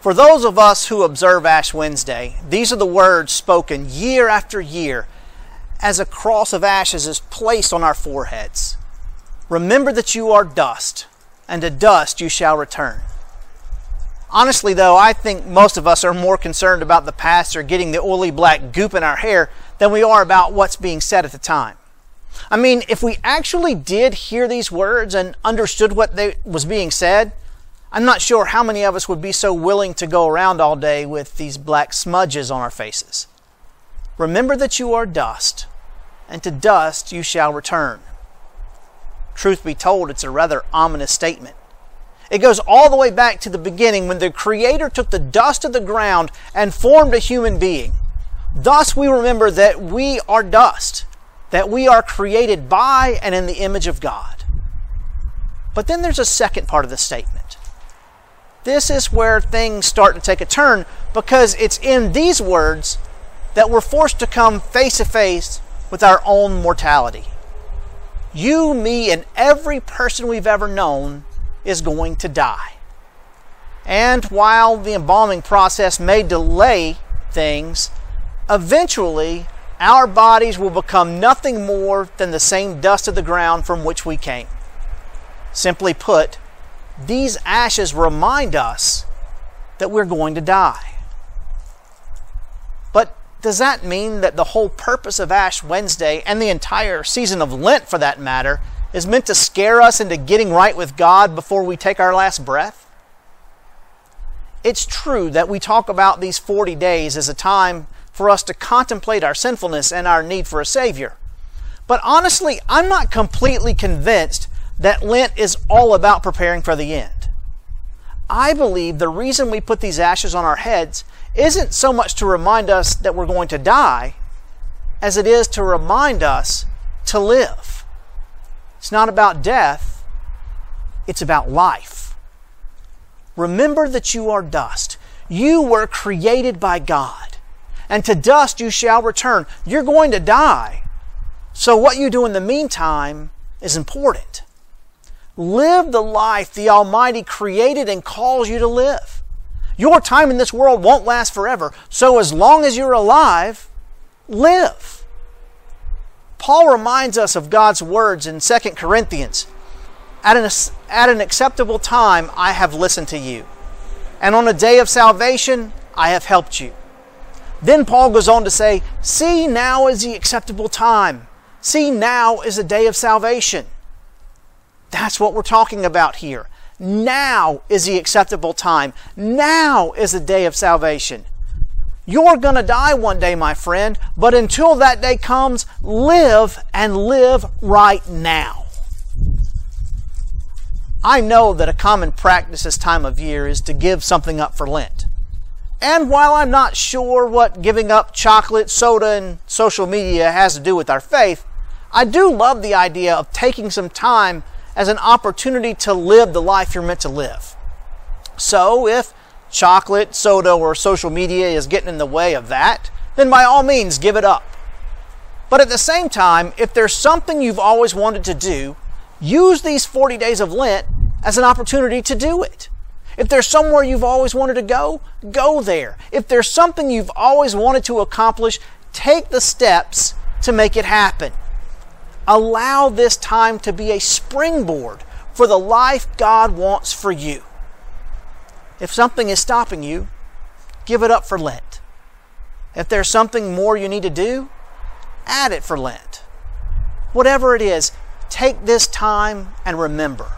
For those of us who observe Ash Wednesday, these are the words spoken year after year as a cross of ashes is placed on our foreheads. Remember that you are dust, and to dust you shall return. Honestly, though, I think most of us are more concerned about the pastor getting the oily black goop in our hair than we are about what's being said at the time. I mean, if we actually did hear these words and understood what they, was being said, I'm not sure how many of us would be so willing to go around all day with these black smudges on our faces. Remember that you are dust, and to dust you shall return. Truth be told, it's a rather ominous statement. It goes all the way back to the beginning when the Creator took the dust of the ground and formed a human being. Thus, we remember that we are dust, that we are created by and in the image of God. But then there's a second part of the statement. This is where things start to take a turn because it's in these words that we're forced to come face to face with our own mortality. You, me, and every person we've ever known is going to die. And while the embalming process may delay things, eventually our bodies will become nothing more than the same dust of the ground from which we came. Simply put, these ashes remind us that we're going to die. But does that mean that the whole purpose of Ash Wednesday and the entire season of Lent, for that matter, is meant to scare us into getting right with God before we take our last breath? It's true that we talk about these 40 days as a time for us to contemplate our sinfulness and our need for a Savior. But honestly, I'm not completely convinced that Lent is all about preparing for the end. I believe the reason we put these ashes on our heads isn't so much to remind us that we're going to die as it is to remind us to live. It's not about death, it's about life. Remember that you are dust. You were created by God, and to dust you shall return. You're going to die. So, what you do in the meantime is important. Live the life the Almighty created and calls you to live. Your time in this world won't last forever, so as long as you're alive, live. Paul reminds us of God's words in 2 Corinthians at an, at an acceptable time I have listened to you, and on a day of salvation I have helped you. Then Paul goes on to say, See, now is the acceptable time. See, now is the day of salvation. That's what we're talking about here. Now is the acceptable time. Now is the day of salvation. You're going to die one day, my friend, but until that day comes, live and live right now. I know that a common practice this time of year is to give something up for Lent. And while I'm not sure what giving up chocolate, soda, and social media has to do with our faith, I do love the idea of taking some time as an opportunity to live the life you're meant to live. So, if chocolate, soda, or social media is getting in the way of that, then by all means give it up. But at the same time, if there's something you've always wanted to do, use these 40 days of Lent as an opportunity to do it. If there's somewhere you've always wanted to go, go there. If there's something you've always wanted to accomplish, take the steps to make it happen. Allow this time to be a springboard for the life God wants for you. If something is stopping you, give it up for Lent. If there's something more you need to do, add it for Lent. Whatever it is, take this time and remember.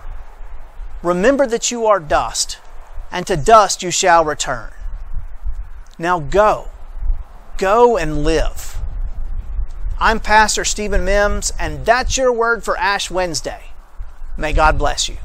Remember that you are dust, and to dust you shall return. Now go. Go and live. I'm Pastor Stephen Mims, and that's your word for Ash Wednesday. May God bless you.